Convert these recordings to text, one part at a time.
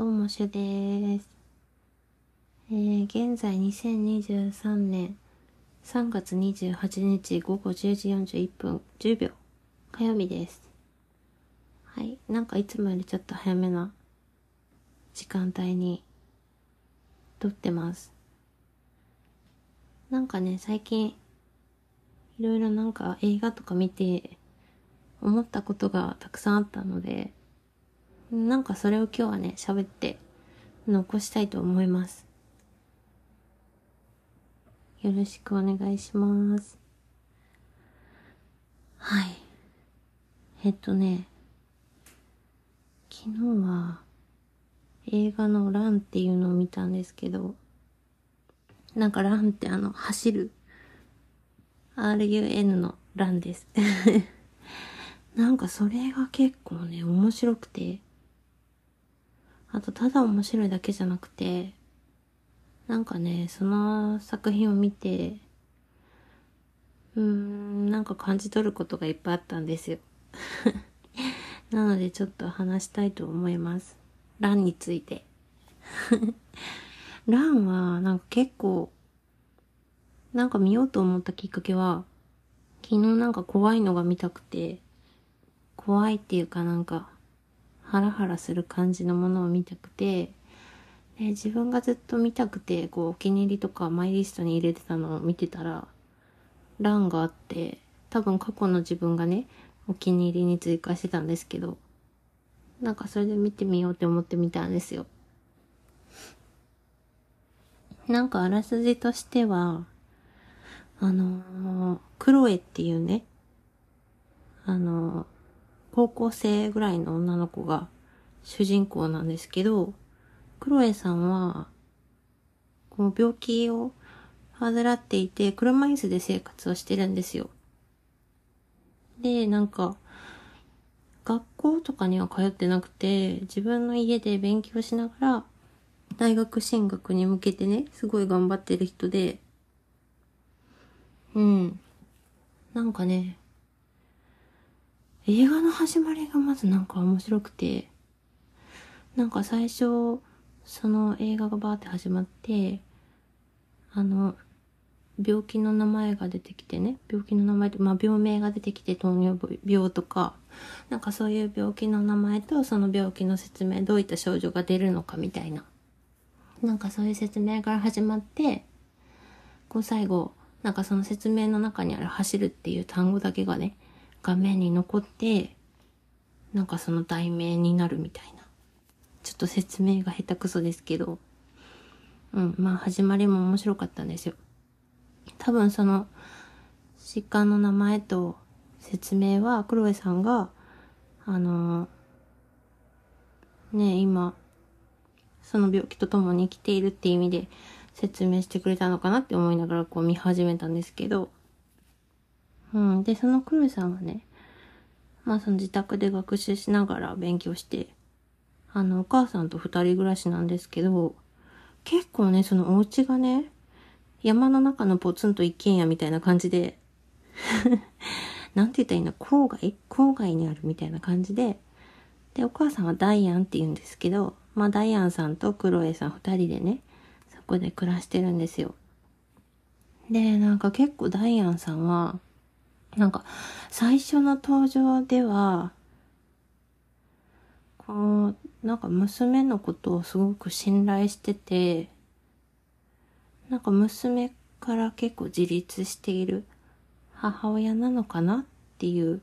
どうもしゅです。えー、現在2023年3月28日午後10時41分10秒火曜日です。はい。なんかいつもよりちょっと早めな時間帯に撮ってます。なんかね、最近いろいろなんか映画とか見て思ったことがたくさんあったので、なんかそれを今日はね、喋って残したいと思います。よろしくお願いします。はい。えっとね、昨日は映画のランっていうのを見たんですけど、なんかランってあの、走る RUN のランです。なんかそれが結構ね、面白くて、あとただ面白いだけじゃなくて、なんかね、その作品を見て、うーん、なんか感じ取ることがいっぱいあったんですよ。なのでちょっと話したいと思います。ランについて。ランはなんか結構、なんか見ようと思ったきっかけは、昨日なんか怖いのが見たくて、怖いっていうかなんか、ハラハラする感じのものを見たくて、で自分がずっと見たくて、こう、お気に入りとかマイリストに入れてたのを見てたら、欄があって、多分過去の自分がね、お気に入りに追加してたんですけど、なんかそれで見てみようって思ってみたんですよ。なんかあらすじとしては、あのークロエっていうね、あのー高校生ぐらいの女の子が主人公なんですけど、クロエさんは、この病気を患っていて、車椅子で生活をしてるんですよ。で、なんか、学校とかには通ってなくて、自分の家で勉強しながら、大学進学に向けてね、すごい頑張ってる人で、うん。なんかね、映画の始まりがまずなんか面白くて、なんか最初、その映画がバーって始まって、あの、病気の名前が出てきてね、病気の名前って、まあ病名が出てきて糖尿病とか、なんかそういう病気の名前とその病気の説明、どういった症状が出るのかみたいな。なんかそういう説明から始まって、こう最後、なんかその説明の中にある走るっていう単語だけがね、画面に残って、なんかその題名になるみたいな。ちょっと説明が下手くそですけど、うん、まあ始まりも面白かったんですよ。多分その、疾患の名前と説明は、クロエさんが、あのね今、その病気と共に生きているっていう意味で説明してくれたのかなって思いながらこう見始めたんですけど、うん。で、そのクロエさんはね、まあその自宅で学習しながら勉強して、あの、お母さんと二人暮らしなんですけど、結構ね、そのお家がね、山の中のポツンと一軒家みたいな感じで、なんて言ったらいいんだ、郊外？郊外にあるみたいな感じで、で、お母さんはダイアンって言うんですけど、まあダイアンさんとクロエさん二人でね、そこで暮らしてるんですよ。で、なんか結構ダイアンさんは、なんか、最初の登場では、こう、なんか娘のことをすごく信頼してて、なんか娘から結構自立している母親なのかなっていう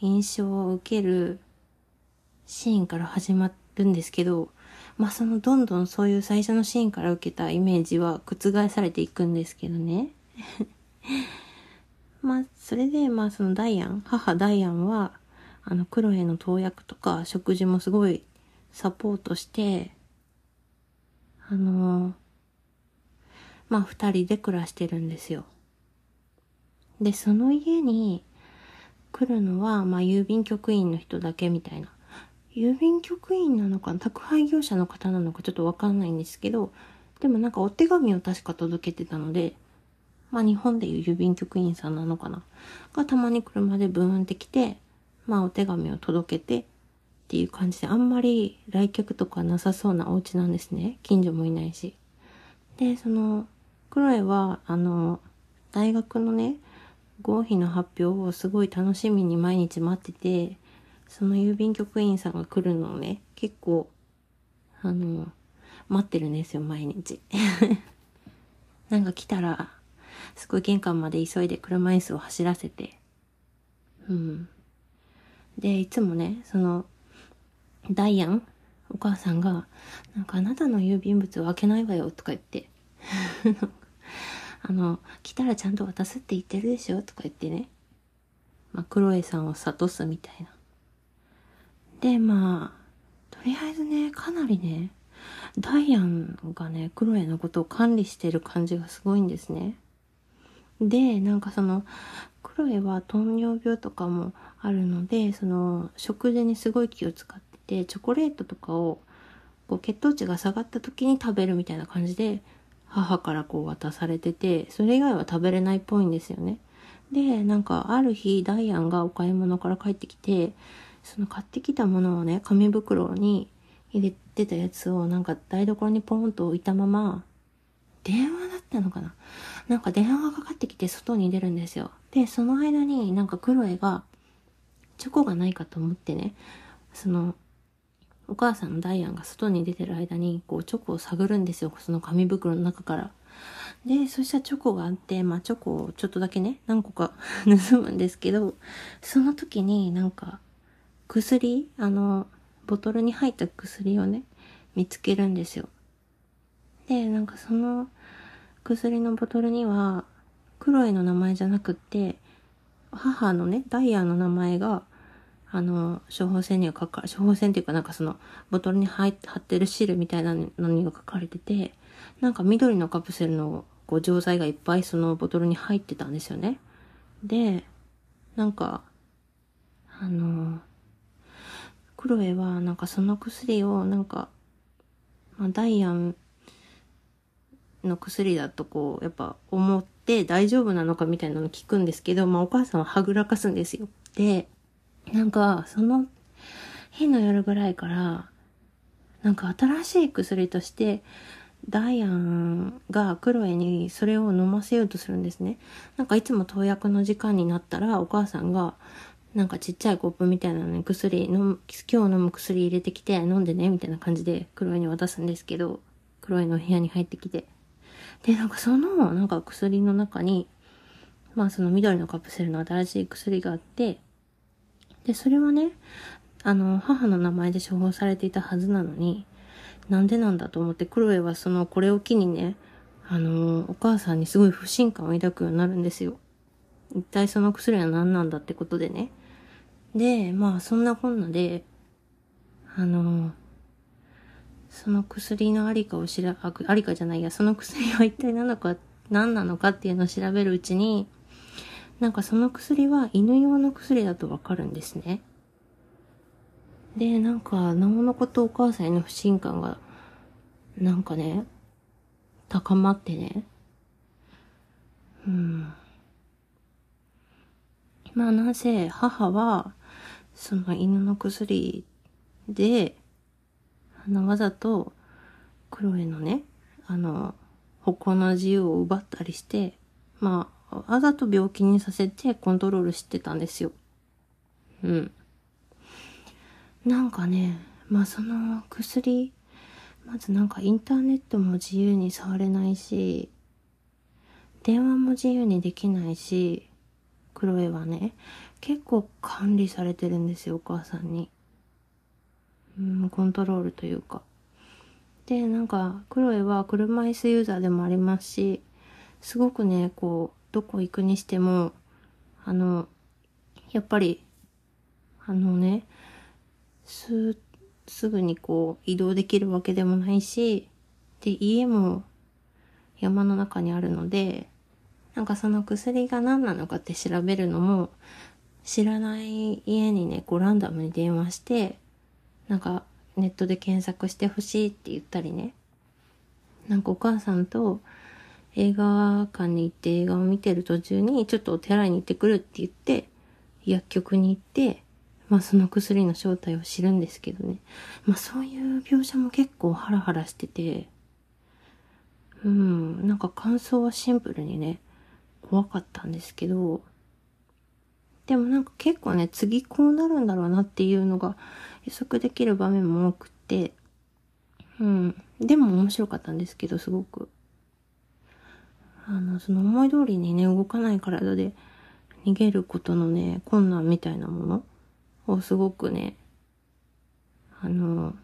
印象を受けるシーンから始まるんですけど、まあそのどんどんそういう最初のシーンから受けたイメージは覆されていくんですけどね。まあ、それで、まあ、そのダイアン、母ダイアンは、あの、クロエの投薬とか、食事もすごいサポートして、あのまあ、二人で暮らしてるんですよ。で、その家に来るのは、まあ、郵便局員の人だけみたいな。郵便局員なのか宅配業者の方なのかちょっとわかんないんですけど、でもなんかお手紙を確か届けてたので、まあ日本でいう郵便局員さんなのかな？がたまに車でブーンって来て、まあお手紙を届けてっっていう感じで、あんまり来客とかなさそうなお家なんですね。近所もいないし。で、その、クロエは、あの、大学のね、合否の発表をすごい楽しみに毎日待ってて、その郵便局員さんが来るのをね、結構、あの、待ってるんですよ、毎日。なんか来たら、すごい玄関まで急いで車椅子を走らせて、うん。で、いつもね、その、ダイアン、お母さんが、なんかあなたの郵便物を開けないわよとか言って、あの、来たらちゃんと渡すって言ってるでしょとか言ってね。まあ、クロエさんを諭すみたいな。で、まあ、とりあえずね、かなりね、ダイアンがね、クロエのことを管理してる感じがすごいんですね。で、なんかその、クロエは糖尿病とかもあるので、その、食事にすごい気を使ってて、チョコレートとかを、こう、血糖値が下がった時に食べるみたいな感じで、母からこう渡されてて、それ以外は食べれないっぽいんですよね。で、なんかある日、ダイアンがお買い物から帰ってきて、その買ってきたものをね、紙袋に入れてたやつをなんか台所にポンと置いたまま、電話だったのかな？なんか電話がかかってきて外に出るんですよ。で、その間になんかクロエが、チョコがないかと思ってね、その、お母さんのダイアンが外に出てる間に、こう、チョコを探るんですよ。その紙袋の中から。で、そしたらチョコがあって、まあ、チョコをちょっとだけね、何個か 盗むんですけど、その時になんか、薬あの、ボトルに入った薬をね、見つけるんですよ。で、なんかその薬のボトルには、クロエの名前じゃなくって、母のね、ダイヤの名前が、あの、処方箋には書か、処方箋っていうかなんかその、ボトルに入って貼ってるシールみたいなのにが書かれてて、なんか緑のカプセルのこう錠剤がいっぱいそのボトルに入ってたんですよね。で、なんか、あの、クロエはなんかその薬をなんか、まあ、ダイアンの薬だとこう、やっぱ思って大丈夫なのかみたいなの聞くんですけど、まあお母さんははぐらかすんですよ。で、なんかその日の夜ぐらいから、なんか新しい薬として、ダイアンがクロエにそれを飲ませようとするんですね。なんかいつも投薬の時間になったらお母さんがなんかちっちゃいコップみたいなのに薬飲む、今日飲む薬入れてきて飲んでねみたいな感じでクロエに渡すんですけど、クロエの部屋に入ってきて。で、なんかその、なんか薬の中に、まあその緑のカプセルの新しい薬があって、で、それはね、あの、母の名前で処方されていたはずなのに、なんでなんだと思って、クロエはその、これを機にね、あの、お母さんにすごい不信感を抱くようになるんですよ。一体その薬は何なんだってことでね。で、まあそんなこんなで、あの、その薬のありかを知ら、あありかじゃないや、その薬は一体何なのか、何なのかっていうのを調べるうちに、なんかその薬は犬用の薬だとわかるんですね。で、なんか、なおのことお母さんへの不信感が、なんかね、高まってね。うん。まあなぜ母は、その犬の薬で、あの、わざと、クロエのね、あの、歩行の自由を奪ったりして、まあ、わざと病気にさせてコントロールしてたんですよ。うん。なんかね、まあその薬、まずなんかインターネットも自由に触れないし、電話も自由にできないし、クロエはね、結構管理されてるんですよ、お母さんに。うん、コントロールというか。で、なんか、クロエは車椅子ユーザーでもありますし、すごくね、こう、どこ行くにしても、あの、やっぱり、あのね、す、すぐにこう、移動できるわけでもないし、で、家も山の中にあるので、なんかその薬が何なのかって調べるのも、知らない家にね、こうランダムに電話して、なんかネットで検索してほしいって言ったりね。なんかお母さんと映画館に行って映画を見てる途中にちょっとお手洗いに行ってくるって言って、薬局に行って、まあその薬の正体を知るんですけどね。まあそういう描写も結構ハラハラしてて、うん、なんか感想はシンプルにね、怖かったんですけど、でもなんか結構ね、次こうなるんだろうなっていうのが予測できる場面も多くて、うん。でも面白かったんですけど、すごく。あの、その思い通りにね、動かない体で逃げることのね、困難みたいなものをすごくね、あの、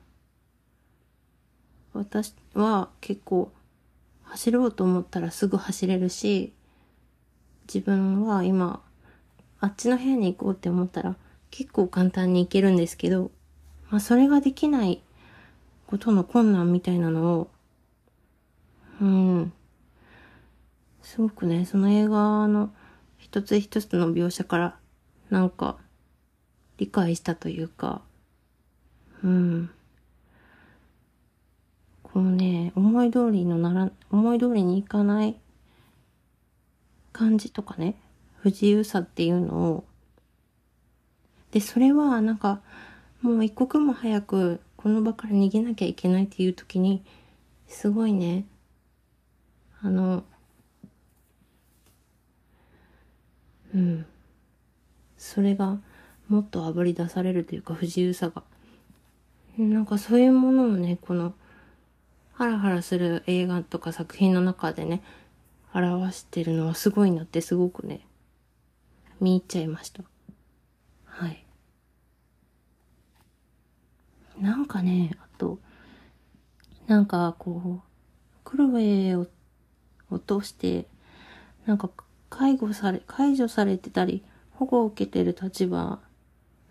私は結構走ろうと思ったらすぐ走れるし、自分は今、あっちの部屋に行こうって思ったら結構簡単に行けるんですけど、まあそれができないことの困難みたいなのを、うん、すごくね、その映画の一つ一つの描写からなんか理解したというか、うん。このね、思い通りのなら、思い通りにいかない感じとかね、不自由さっていうのを、で、それはなんか、もう一刻も早くこの場から逃げなきゃいけないっていう時に、すごいね、あの、うん。それがもっとあぶり出されるというか不自由さが。なんかそういうものをね、この、ハラハラする映画とか作品の中でね、表してるのはすごいなってすごくね、見入っちゃいました。はい。なんかね、あと、なんかこう、クロエを落として、なんか介護され、解除されてたり、保護を受けてる立場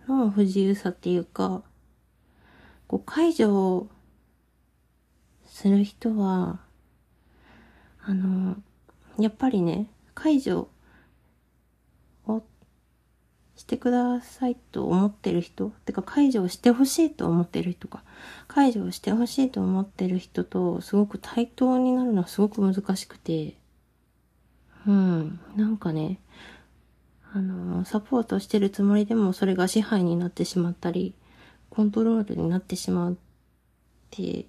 の不自由さっていうか、こう解除する人は、あの、やっぱりね、解除してくださいと思ってる人、てか解除をしてほしいと思ってる人か、解除をしてほしいと思ってる人とすごく対等になるのはすごく難しくて、うん、なんかね、あの、サポートしてるつもりでもそれが支配になってしまったり、コントロールになってしまうって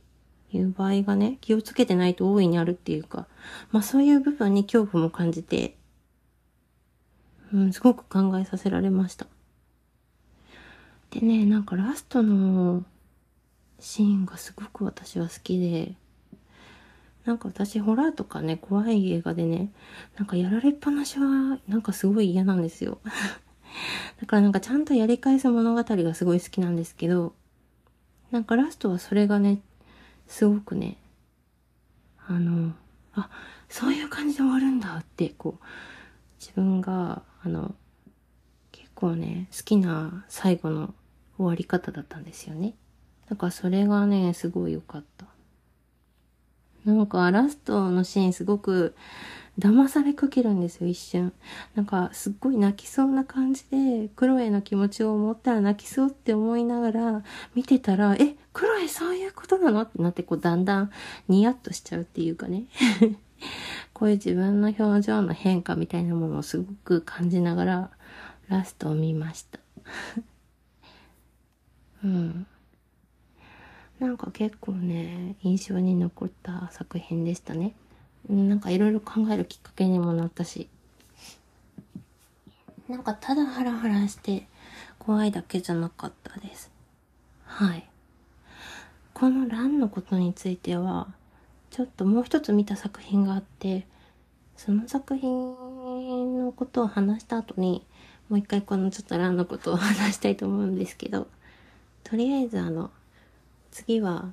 いう場合がね、気をつけてないと大いにあるっていうか、まあそういう部分に恐怖も感じて、うん、すごく考えさせられました。でね、なんかラストのシーンがすごく私は好きで、なんか私ホラーとかね、怖い映画でね、なんかやられっぱなしはなんかすごい嫌なんですよ。だからなんかちゃんとやり返す物語がすごい好きなんですけど、なんかラストはそれがね、すごくね、あの、あ、そういう感じで終わるんだって、こう、自分が、あの、結構ね、好きな最後の終わり方だったんですよね。だからそれがね、すごい良かった。なんかラストのシーンすごく騙されかけるんですよ、一瞬。なんかすっごい泣きそうな感じで、クロエの気持ちを思ったら泣きそうって思いながら見てたら、え、クロエそういうことなの？ってなってこうだんだんニヤッとしちゃうっていうかね。こういう自分の表情の変化みたいなものをすごく感じながらラストを見ました。うん。なんか結構ね、印象に残った作品でしたね。なんかいろいろ考えるきっかけにもなったし。なんかただハラハラして怖いだけじゃなかったです。はい。このランのことについては、ちょっともう一つ見た作品があって、その作品のことを話した後に、もう一回このちょっとランのことを話したいと思うんですけど、とりあえずあの、次は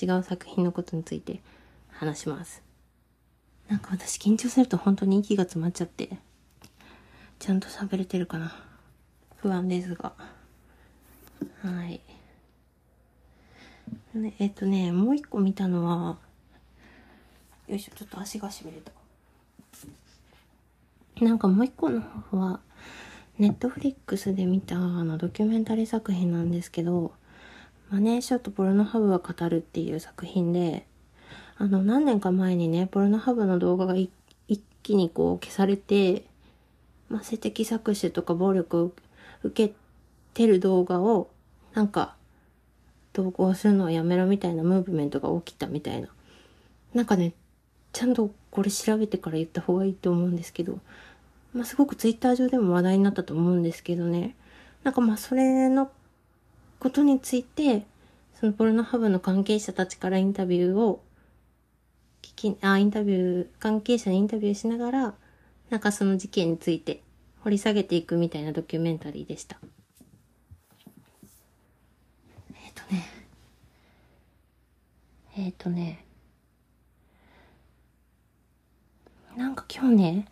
違う作品のことについて話します。なんか私緊張すると本当に息が詰まっちゃって、ちゃんと喋れてるかな。不安ですが。はい。ね、えっとね、もう一個見たのは、よいしょ、ちょっと足がしびれた。なんかもう一個の方は、ネットフリックスで見たあのドキュメンタリー作品なんですけど、マネーショットポルノハブは語るっていう作品で、あの、何年か前にね、ポルノハブの動画が一気にこう消されて、まあ、性的搾取とか暴力を受けてる動画を、なんか、投稿するのをやめろみたいなムーブメントが起きたみたいな。なんかね、ちゃんとこれ調べてから言った方がいいと思うんですけど、まあ、すごくツイッター上でも話題になったと思うんですけどね。なんかまあ、それのことについて、そのポルノハブの関係者たちからインタビューを聞き、あ、インタビュー、関係者にインタビューしながら、なんかその事件について掘り下げていくみたいなドキュメンタリーでした。えっ、ー、とね、えっ、ー、とね、なんか今日ね、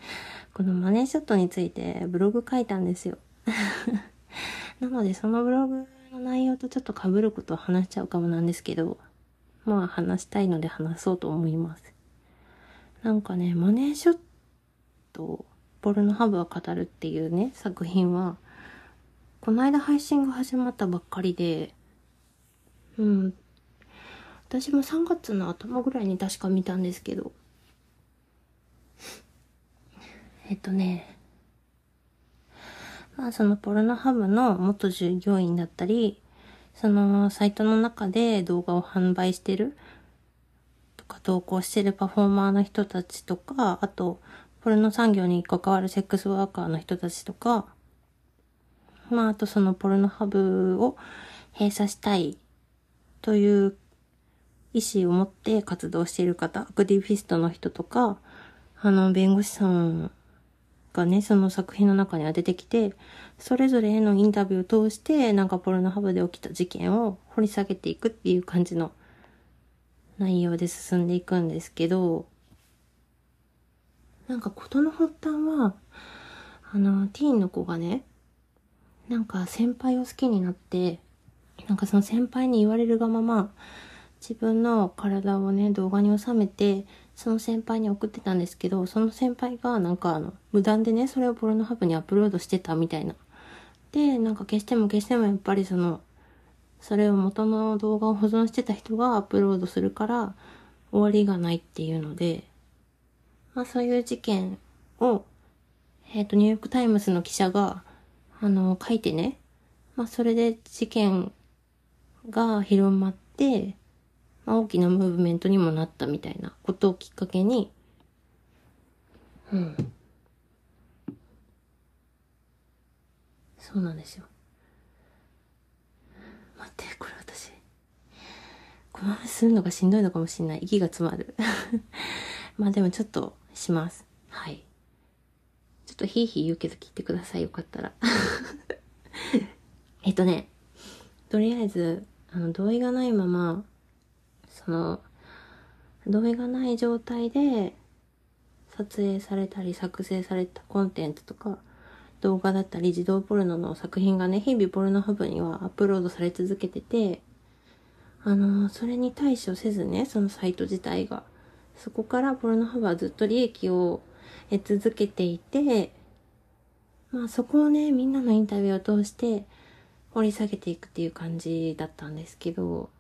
このマネーショットについてブログ書いたんですよ。なのでそのブログの内容とちょっと被ることを話しちゃうかもなんですけど、まあ話したいので話そうと思います。なんかね、マネーショット、ポルノハブは語るっていうね、作品は、この間配信が始まったばっかりで、うん。私も3月の頭ぐらいに確か見たんですけど、えっとね、まあそのポルノハブの元従業員だったり、そのサイトの中で動画を販売してるとか投稿してるパフォーマーの人たちとか、あと、ポルノ産業に関わるセックスワーカーの人たちとか、まああとそのポルノハブを閉鎖したいという意思を持って活動している方、アクティビストの人とか、あの、弁護士さんがね、その作品の中には出てきて、それぞれへのインタビューを通して、なんかポルノハブで起きた事件を掘り下げていくっていう感じの内容で進んでいくんですけど、なんか事の発端は、あの、ティーンの子がね、なんか先輩を好きになって、なんかその先輩に言われるがまま、自分の体をね、動画に収めて、その先輩に送ってたんですけど、その先輩がなんかあの、無断でね、それを Pornhub にアップロードしてたみたいな。で、なんか消しても消してもやっぱりその、それを元の動画を保存してた人がアップロードするから終わりがないっていうので、まあそういう事件を、えっ、ー、と、ニューヨークタイムズの記者が、あの、書いてね、まあそれで事件が広まって、まあ、大きなムーブメントにもなったみたいなことをきっかけに、うん。そうなんですよ。待って、これ私、この話するのがしんどいのかもしんない。息が詰まる。まあでもちょっとします。はい。ちょっとヒーヒー言うけど聞いてください。よかったら。えっとね、とりあえず、あの、同意がないまま、その、同意がない状態で撮影されたり作成されたコンテンツとか動画だったり児童ポルノの作品がね、日々ポルノハブにはアップロードされ続けてて、あの、それに対処せずね、そのサイト自体が。そこからポルノハブはずっと利益を得続けていて、まあそこをね、みんなのインタビューを通して掘り下げていくっていう感じだったんですけど、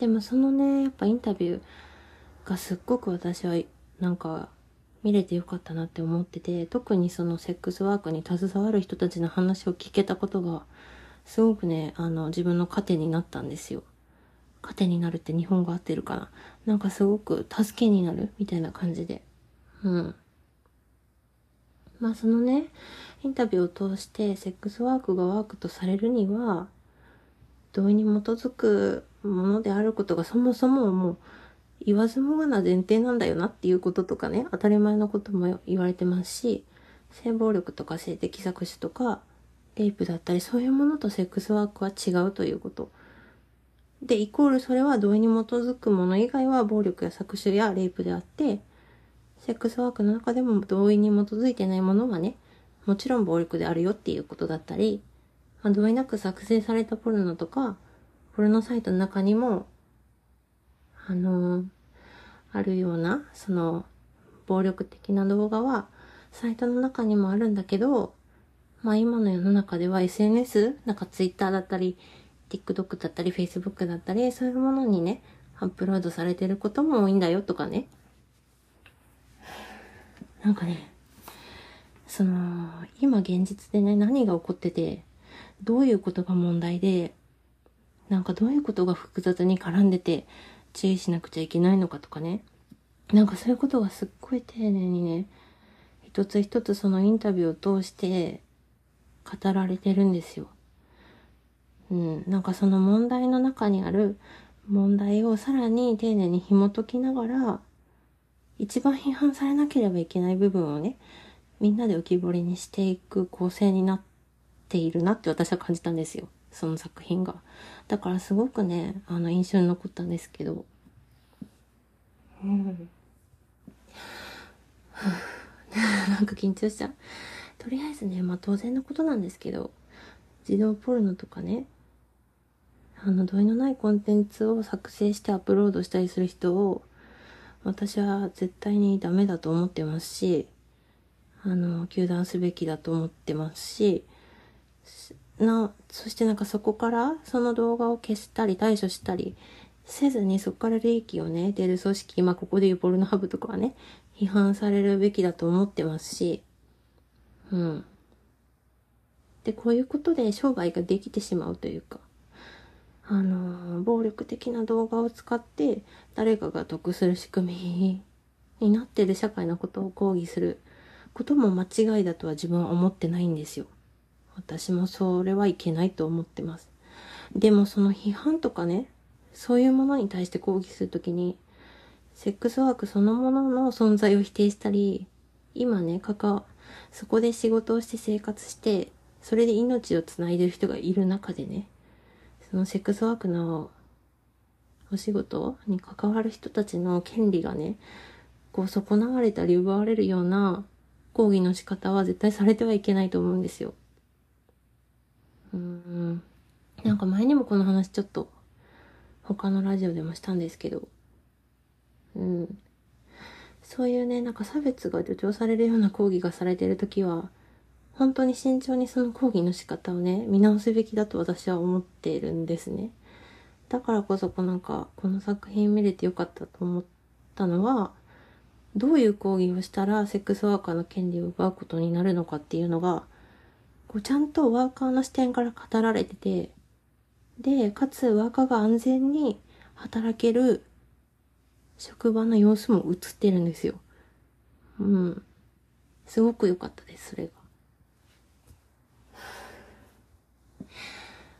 でもそのね、やっぱインタビューがすっごく私はなんか見れてよかったなって思ってて、特にそのセックスワークに携わる人たちの話を聞けたことが、すごくね、あの自分の糧になったんですよ。糧になるって日本語合ってるかな。なんかすごく助けになるみたいな感じで。うん。まあそのね、インタビューを通してセックスワークがワークとされるには、同意に基づくものであることがそもそももう言わずもがな前提なんだよなっていうこととかね、当たり前のことも言われてますし、性暴力とか性的搾取とか、レイプだったりそういうものとセックスワークは違うということ。で、イコールそれは同意に基づくもの以外は暴力や搾取やレイプであって、セックスワークの中でも同意に基づいてないものはね、もちろん暴力であるよっていうことだったり、まあ、同意なく作成されたポルノとか、ポルノサイトの中にも、あのー、あるような、その、暴力的な動画は、サイトの中にもあるんだけど、まあ今の世の中では SNS、なんか Twitter だったり、TikTok だったり、Facebook だったり、そういうものにね、アップロードされてることも多いんだよとかね。なんかね、その、今現実でね、何が起こってて、どういうことが問題で、なんかどういうことが複雑に絡んでて注意しなくちゃいけないのかとかね。なんかそういうことがすっごい丁寧にね、一つ一つそのインタビューを通して語られてるんですよ。うん、なんかその問題の中にある問題をさらに丁寧に紐解きながら、一番批判されなければいけない部分をね、みんなで浮き彫りにしていく構成になっているなって私は感じたんですよ。その作品が。だからすごくね、あの印象に残ったんですけど。うん。なんか緊張しちゃう。とりあえずね、まあ当然のことなんですけど、児童ポルノとかね、あの、同意のないコンテンツを作成してアップロードしたりする人を、私は絶対にダメだと思ってますし、あの、休断すべきだと思ってますし、な、そしてなんかそこからその動画を消したり対処したりせずにそこから利益をね、出る組織、まあここでいうポルノハブとかはね、批判されるべきだと思ってますし、うん。で、こういうことで商売ができてしまうというか、あの、暴力的な動画を使って誰かが得する仕組みになってる社会のことを抗議することも間違いだとは自分は思ってないんですよ。私もそれはいけないと思ってます。でもその批判とかね、そういうものに対して抗議するときに、セックスワークそのものの存在を否定したり、今ね、かか、そこで仕事をして生活して、それで命をつないでる人がいる中でね、そのセックスワークのお仕事に関わる人たちの権利がね、こう損なわれたり奪われるような抗議の仕方は絶対されてはいけないと思うんですよ。うん。なんか前にもこの話ちょっと他のラジオでもしたんですけど、うん。そういうね、なんか差別が助長されるような抗議がされてるときは、本当に慎重にその講義の仕方をね、見直すべきだと私は思っているんですね。だからこそこうなんか、この作品見れてよかったと思ったのは、どういう講義をしたらセックスワーカーの権利を奪うことになるのかっていうのが、こうちゃんとワーカーの視点から語られてて、で、かつワーカーが安全に働ける職場の様子も映ってるんですよ。うん。すごく良かったです、それが。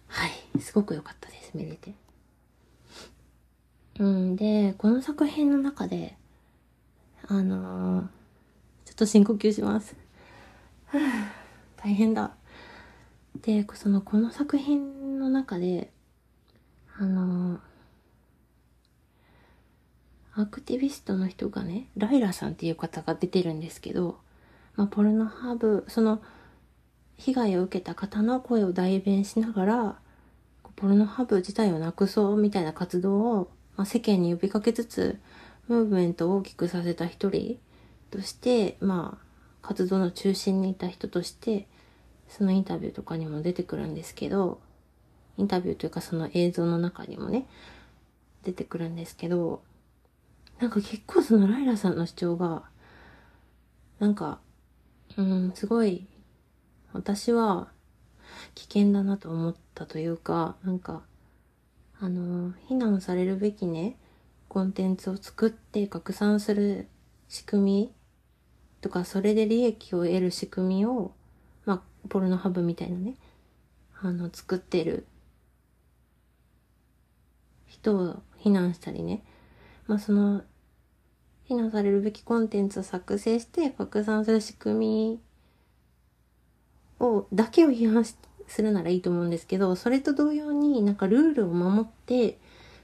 はい。すごく良かったです、見れて。うん、で、この作品の中で、あのー、ちょっと深呼吸します。大変だ。で、その、この作品の中で、あの、アクティビストの人がね、ライラさんっていう方が出てるんですけど、まあ、ポルノハーブ、その、被害を受けた方の声を代弁しながら、ポルノハブ自体をなくそうみたいな活動を、まあ、世間に呼びかけつつ、ムーブメントを大きくさせた一人として、まあ、活動の中心にいた人として、そのインタビューとかにも出てくるんですけど、インタビューというかその映像の中にもね、出てくるんですけど、なんか結構そのライラさんの主張が、なんか、うん、すごい、私は危険だなと思ったというか、なんか、あの、非難されるべきね、コンテンツを作って拡散する仕組みとか、それで利益を得る仕組みを、ポルノハブみたいなね、あの、作ってる人を非難したりね、まあ、その、非難されるべきコンテンツを作成して拡散する仕組みを、だけを批判するならいいと思うんですけど、それと同様になんかルールを守って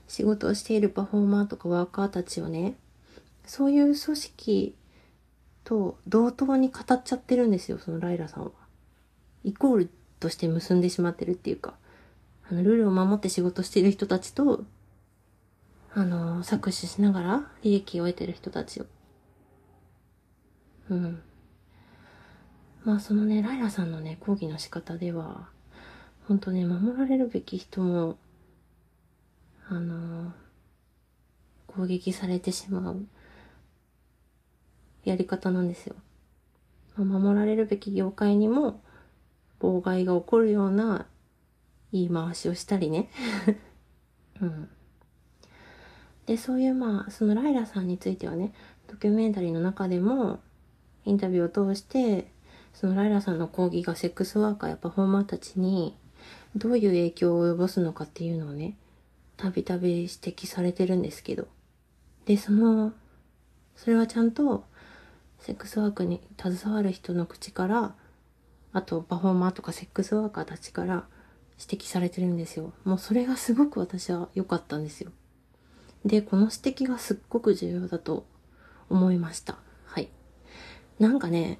仕事をしているパフォーマーとかワーカーたちをね、そういう組織と同等に語っちゃってるんですよ、そのライラさんは。イコールとして結んでしまってるっていうか、あの、ルールを守って仕事している人たちと、あの、搾取しながら利益を得てる人たちを。うん。まあそのね、ライラさんのね、講義の仕方では、本当ね、守られるべき人も、あの、攻撃されてしまうやり方なんですよ。守られるべき業界にも妨害が起こるような言い回しをしたりね。うん。で、そういうまあ、そのライラさんについてはね、ドキュメンタリーの中でも、インタビューを通して、そのライラさんの講義がセックスワーカーやパフォーマーたちにどういう影響を及ぼすのかっていうのをね、たびたび指摘されてるんですけど。で、その、それはちゃんと、セックスワークに携わる人の口から、あとパフォーマーとかセックスワーカーたちから指摘されてるんですよ。もうそれがすごく私は良かったんですよ。で、この指摘がすっごく重要だと思いました。はい。なんかね、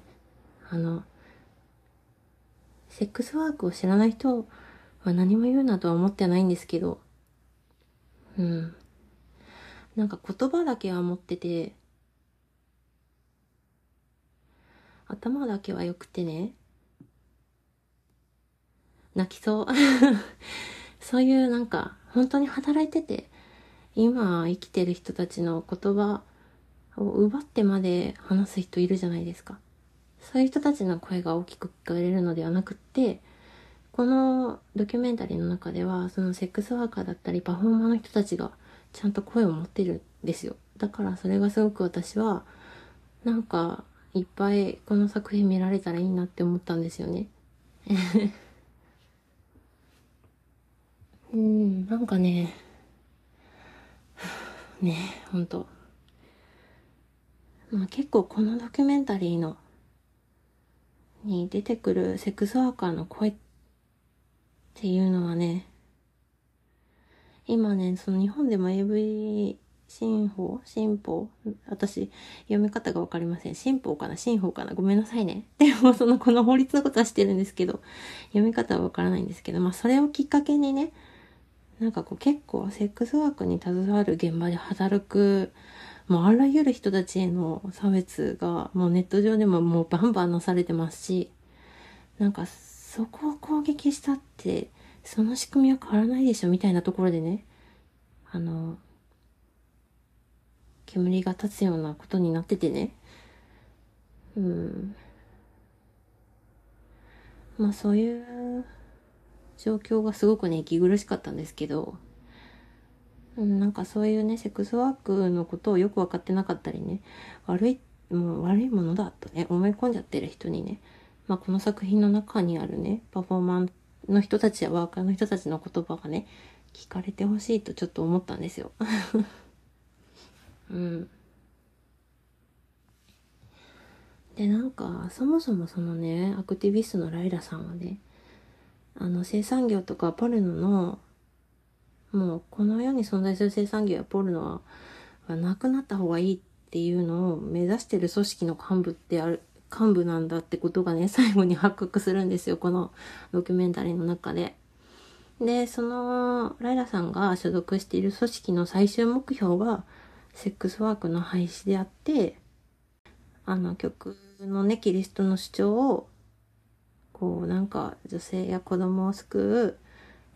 あの、セックスワークを知らない人は何も言うなとは思ってないんですけど、うん。なんか言葉だけは持ってて、頭だけは良くてね、泣きそう。そういうなんか、本当に働いてて、今生きてる人たちの言葉を奪ってまで話す人いるじゃないですか。そういう人たちの声が大きく聞かれるのではなくって、このドキュメンタリーの中では、そのセックスワーカーだったりパフォーマーの人たちがちゃんと声を持ってるんですよ。だからそれがすごく私は、なんか、いっぱいこの作品見られたらいいなって思ったんですよね。うん、なんかね、ね、ほんと。まあ結構このドキュメンタリーのに出てくるセックスワーカーの声っていうのはね、今ね、その日本でも AV 新法新法私、読み方がわかりません。新法かな？新法かな？ごめんなさいね。でも、その、この法律のことは知ってるんですけど、読み方はわからないんですけど、まあ、それをきっかけにね、なんかこう結構セックスワークに携わる現場で働くもうあらゆる人たちへの差別がもうネット上でももうバンバンなされてますし、なんかそこを攻撃したって、その仕組みは変わらないでしょみたいなところでね、あの、煙が立つようなことになっててね。うん。まあそういう状況がすごくね、息苦しかったんですけど、なんかそういうね、セックスワークのことをよく分かってなかったりね、悪い、もう悪いものだとね、思い込んじゃってる人にね、まあこの作品の中にあるね、パフォーマンの人たちやワーカーの人たちの言葉がね、聞かれてほしいとちょっと思ったんですよ。うん。で、なんか、そもそもそのね、アクティビストのライラさんはね、あの、生産業とかポルノのもうこの世に存在する生産業やポルノはなくなった方がいいっていうのを目指してる組織の幹部ってある、幹部なんだってことがね、最後に発覚するんですよ、このドキュメンタリーの中で。で、その、ライラさんが所属している組織の最終目標が、セックスワークの廃止であって、あの曲のね、キリストの主張を、こうなんか女性や子供を救う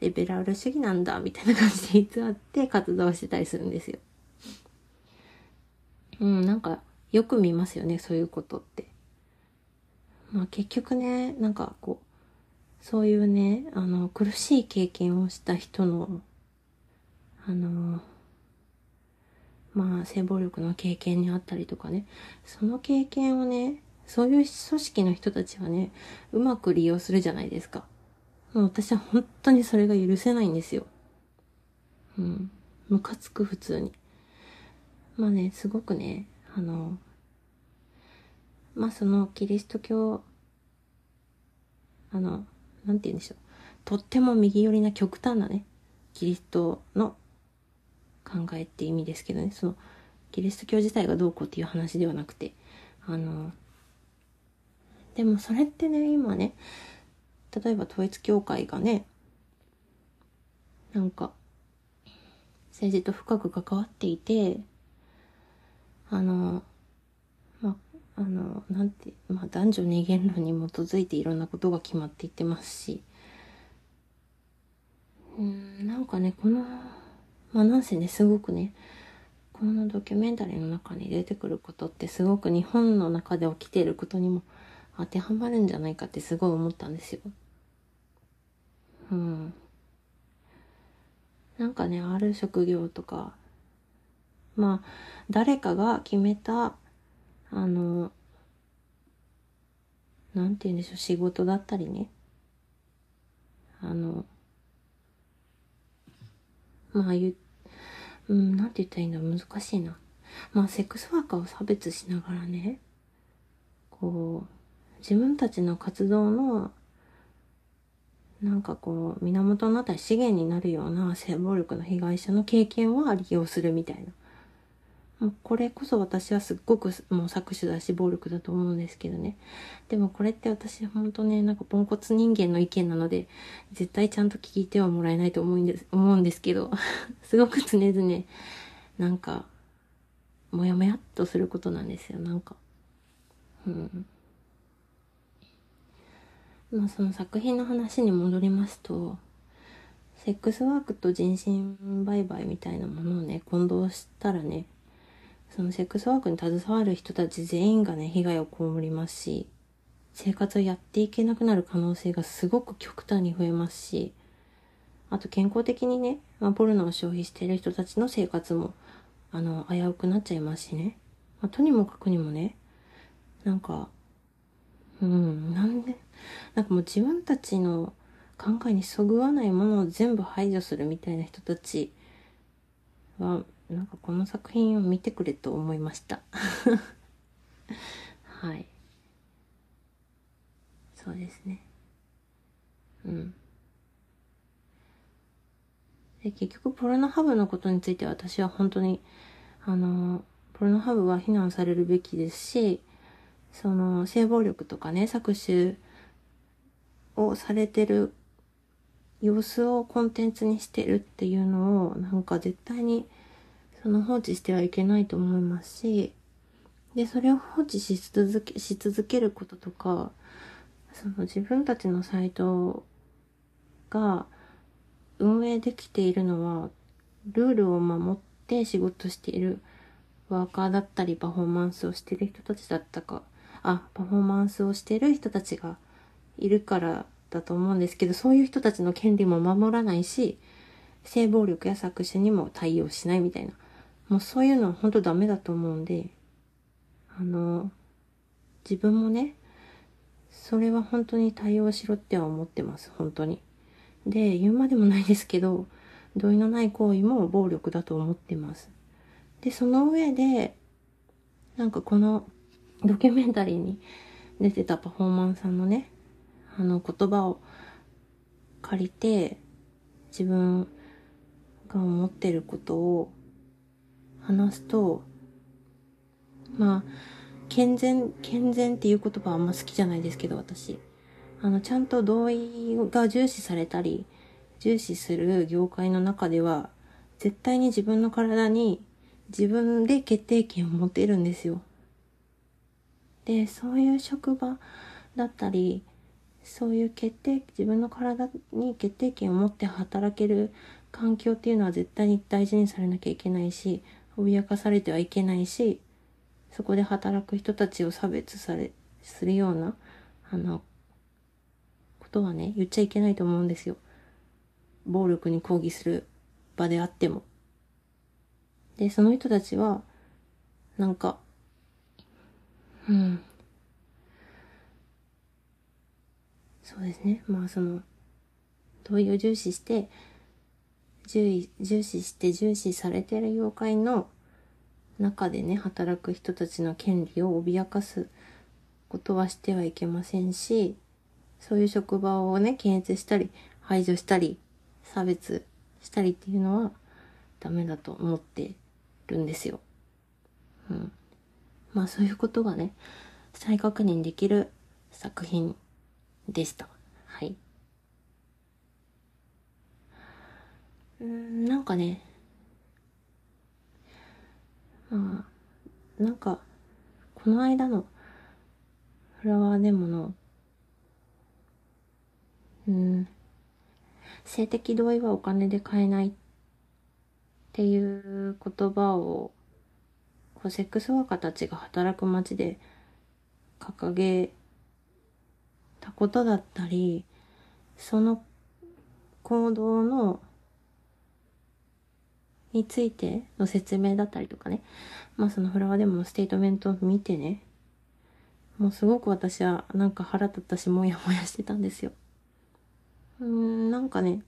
リベラル主義なんだ、みたいな感じで偽って活動してたりするんですよ。うん、なんか、よく見ますよね、そういうことって。まあ結局ね、なんかこう、そういうね、あの、苦しい経験をした人の、あの、まあ、性暴力の経験にあったりとかね、その経験をね、そういう組織の人たちはね、うまく利用するじゃないですか。もう私は本当にそれが許せないんですよ。うん。ムカつく普通に。まあね、すごくね、あの、まあそのキリスト教、あの、なんて言うんでしょう。とっても右寄りな極端なね、キリストの考えって意味ですけどね、その、キリスト教自体がどうこうっていう話ではなくて、あの、でもそれってね、今ね、例えば統一教会がね、なんか、政治と深く関わっていて、あの、まあ、あの、なんて、まあ、男女二元論に基づいていろんなことが決まっていってますし、うん、なんかね、この、まあ、なんせね、すごくね、このドキュメンタリーの中に出てくることってすごく日本の中で起きていることにも当てはまるんじゃないかってすごい思ったんですよ。うん。なんかね、ある職業とか、まあ、誰かが決めた、あの、なんて言うんでしょう、仕事だったりね。あの、まあ言う、うん、なんて言ったらいいんだろう、難しいな。まあ、セックスワーカーを差別しながらね、こう、自分たちの活動の、なんかこう、源になったり資源になるような性暴力の被害者の経験は利用するみたいな。もうこれこそ私はすっごくもう搾取だし暴力だと思うんですけどね。でもこれって私ほんとね、なんかポンコツ人間の意見なので、絶対ちゃんと聞いてはもらえないと思うんです、思うんですけど、すごく常々、なんか、もやもやっとすることなんですよ、なんか。うん。まあその作品の話に戻りますと、セックスワークと人身売買みたいなものをね、混同したらね、そのセックスワークに携わる人たち全員がね、被害を被りますし、生活をやっていけなくなる可能性がすごく極端に増えますし、あと健康的にね、まあ、ポルノを消費している人たちの生活も、あの、危うくなっちゃいますしね。まあ、とにもかくにもね、なんか、うん、なんで、なんかもう自分たちの考えにそぐわないものを全部排除するみたいな人たちは、なんかこの作品を見てくれと思いました。はい。そうですね。うん。で結局ポルノハブのことについて私は本当にあのポルノハブは非難されるべきですしその性暴力とかね搾取をされてる様子をコンテンツにしてるっていうのをなんか絶対にその放置してはいけないと思いますし、で、それを放置し続け、し続けることとか、その自分たちのサイトが運営できているのは、ルールを守って仕事しているワーカーだったり、パフォーマンスをしている人たちだったか、あ、パフォーマンスをしている人たちがいるからだと思うんですけど、そういう人たちの権利も守らないし、性暴力や搾取にも対応しないみたいな。もうそういうのは本当ダメだと思うんで、あの、自分もね、それは本当に対応しろっては思ってます、本当に。で、言うまでもないですけど、同意のない行為も暴力だと思ってます。で、その上で、なんかこのドキュメンタリーに出てたパフォーマンスさんのね、あの言葉を借りて、自分が思ってることを話すと、まあ、健全、健全っていう言葉はあんま好きじゃないですけど、私。あの、ちゃんと同意が重視されたり、重視する業界の中では、絶対に自分の体に自分で決定権を持てるんですよ。で、そういう職場だったり、そういう決定、自分の体に決定権を持って働ける環境っていうのは絶対に大事にされなきゃいけないし、脅かされてはいけないし、そこで働く人たちを差別され、するような、あの、ことはね、言っちゃいけないと思うんですよ。暴力に抗議する場であっても。で、その人たちは、なんか、うん。そうですね。まあその、同意を重視して、重重視して重視されてる業界の中でね、働く人たちの権利を脅かすことはしてはいけませんし、そういう職場をね、検閲したり、排除したり、差別したりっていうのはダメだと思ってるんですよ。うん。まあそういうことがね、再確認できる作品でした。はい。うん、なんかね、まあ、なんか、この間のフラワーデモの、うん、性的同意はお金で買えないっていう言葉を、こうセックスワーカーたちが働く街で掲げたことだったり、その行動のについての説明だったりとかね、まあそのフラワーデモのステートメントを見てね、もうすごく私はなんか腹立ったし、もやもやしてたんですよ。うん、なんかね、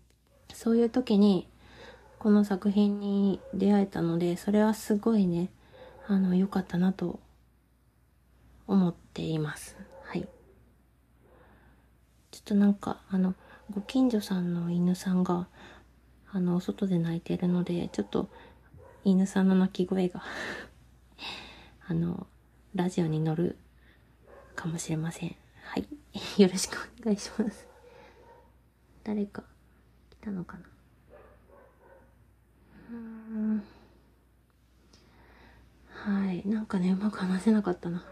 そういう時に、この作品に出会えたので、それはすごいね、あの、良かったなと思っています。っとなんか、あの、ご近所さんの犬さんが、あの、外で泣いてるので、ちょっと、犬さんの鳴き声が あの、ラジオに乗るかもしれません。はい。よろしくお願いします。誰か来たのかな？うん。はい。なんかね、うまく話せなかったな。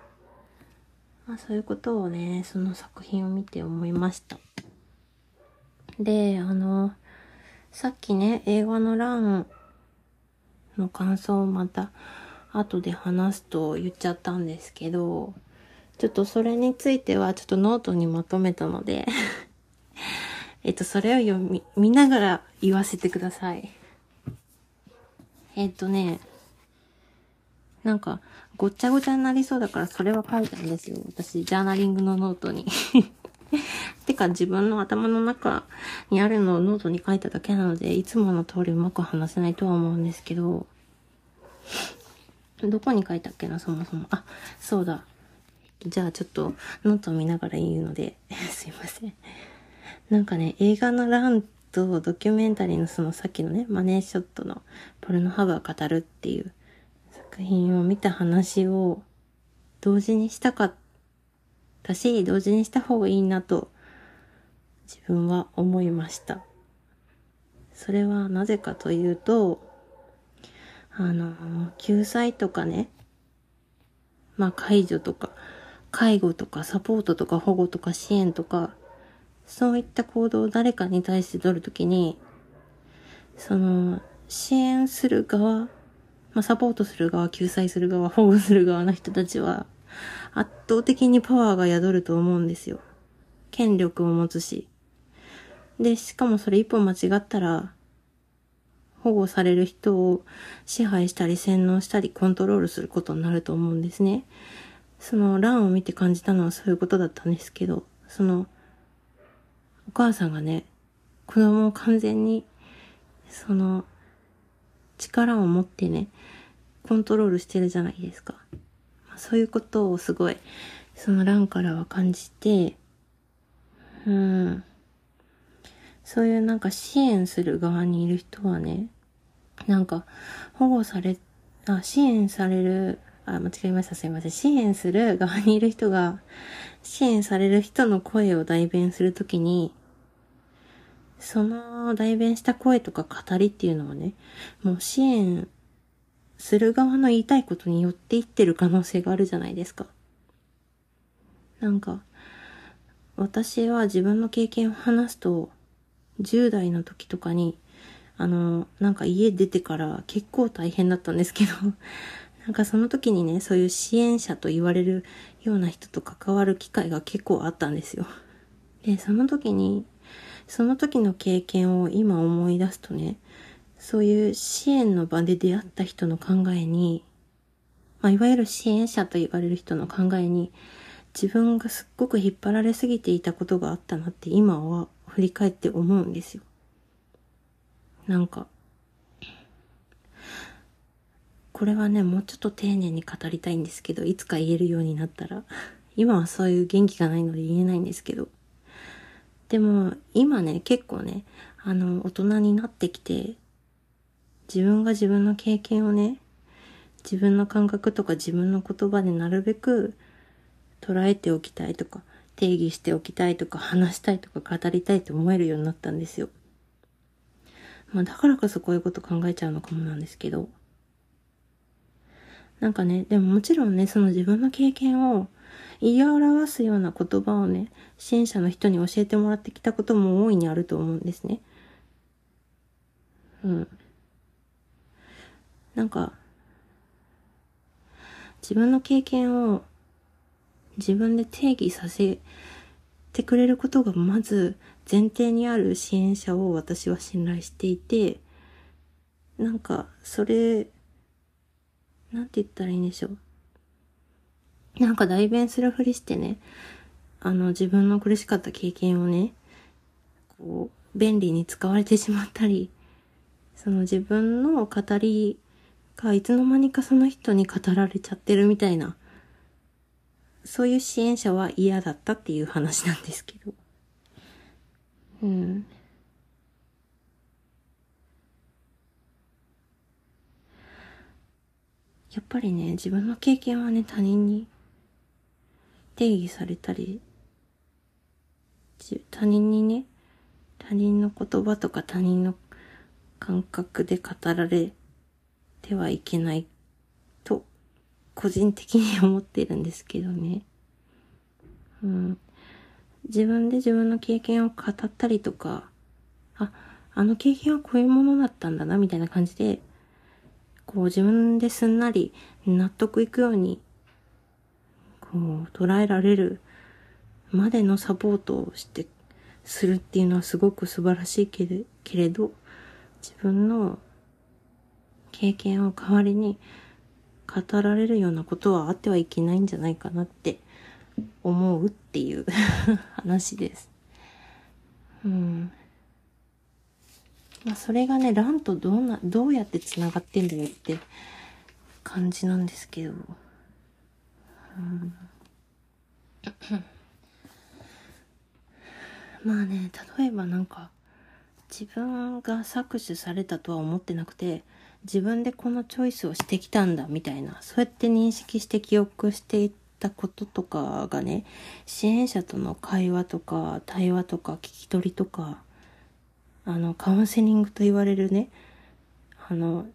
まあそういうことをね、その作品を見て思いました。で、あの、さっきね、映画の欄の感想をまた後で話すと言っちゃったんですけど、ちょっとそれについてはちょっとノートにまとめたので えっと、それを読み、見ながら言わせてください。えっとね、なんか、ごっちゃごちゃになりそうだからそれは書いたんですよ。私、ジャーナリングのノートに てか自分の頭の中にあるのをノートに書いただけなので、いつもの通りうまく話せないとは思うんですけど、どこに書いたっけな、そもそも。あ、そうだ。じゃあちょっとノートを見ながら言うので すいません。なんかね、映画のランとドキュメンタリーのそのさっきのね、マネーショットの Pornhub は語るっていう作品を見た話を同時にしたかったし、同時にした方がいいなと自分は思いました。それはなぜかというと、あの、救済とかね、まあ介助とか、介護とかサポートとか保護とか支援とか、そういった行動を誰かに対して取るときに、その、支援する側、まあ、サポートする側、救済する側、保護する側の人たちは、圧倒的にパワーが宿ると思うんですよ。権力を持つし。で、しかもそれ一歩間違ったら、保護される人を支配したり洗脳したりコントロールすることになると思うんですね。その欄を見て感じたのはそういうことだったんですけど、その、お母さんがね、子供を完全に、その、力を持ってね、コントロールしてるじゃないですか。まそういうことをすごい、その欄からは感じて、うん。そういうなんか支援する側にいる人はね、なんか保護され、あ、支援される、あ、間違えました、すいません。支援する側にいる人が、支援される人の声を代弁するときに、その代弁した声とか語りっていうのはね、もう支援する側の言いたいことによっていってる可能性があるじゃないですか。なんか、私は自分の経験を話すと、10代の時とかに、あの、なんか家出てから結構大変だったんですけど、なんかその時にね、そういう支援者と言われるような人と関わる機会が結構あったんですよ。で、その時に、その時の経験を今思い出すとね、そういう支援の場で出会った人の考えに、まあ、いわゆる支援者と言われる人の考えに、自分がすっごく引っ張られすぎていたことがあったなって今は振り返って思うんですよ。なんか、これはね、もうちょっと丁寧に語りたいんですけど、いつか言えるようになったら、今はそういう元気がないので言えないんですけど、でも今ね、結構ね、あの、大人になってきて、自分が自分の経験をね、自分の感覚とか自分の言葉でなるべく捉えておきたいとか、定義しておきたいとか、話したいとか、語りたいと思えるようになったんですよ。まあだからこそこういうこと考えちゃうのかもなんですけど。なんかね、でももちろんね、その自分の経験を言い表すような言葉をね、支援者の人に教えてもらってきたことも大いにあると思うんですね。うん。なんか、自分の経験を自分で定義させてくれることがまず前提にある支援者を私は信頼していて、なんか、それ、なんて言ったらいいんでしょう。なんか代弁するふりしてね、あの、自分の苦しかった経験をね、こう、便利に使われてしまったり、その自分の語りがいつの間にかその人に語られちゃってるみたいな、そういう支援者は嫌だったっていう話なんですけど。うん。やっぱりね、自分の経験はね、他人に定義されたり、他人にね、他人の言葉とか他人の感覚で語られてはいけないと、個人的に思ってるんですけどね。うん。自分で自分の経験を語ったりとか、あ、あの経験はこういうものだったんだな、みたいな感じで、こう自分ですんなり納得いくように、こう捉えられるまでのサポートをして、するっていうのはすごく素晴らしいけれけれど、自分の経験を代わりに語られるようなことはあってはいけないんじゃないかなって思うっていう 話です。うん。まあそれがね、ランとどうな、どうやって繋がってんだよって感じなんですけど。まあね、例えばなんか、自分が搾取されたとは思ってなくて、自分でこのチョイスをしてきたんだみたいな、そうやって認識して記憶していったこととかがね、支援者との会話とか、対話とか、聞き取りとか、あの、カウンセリングと言われるね、あの、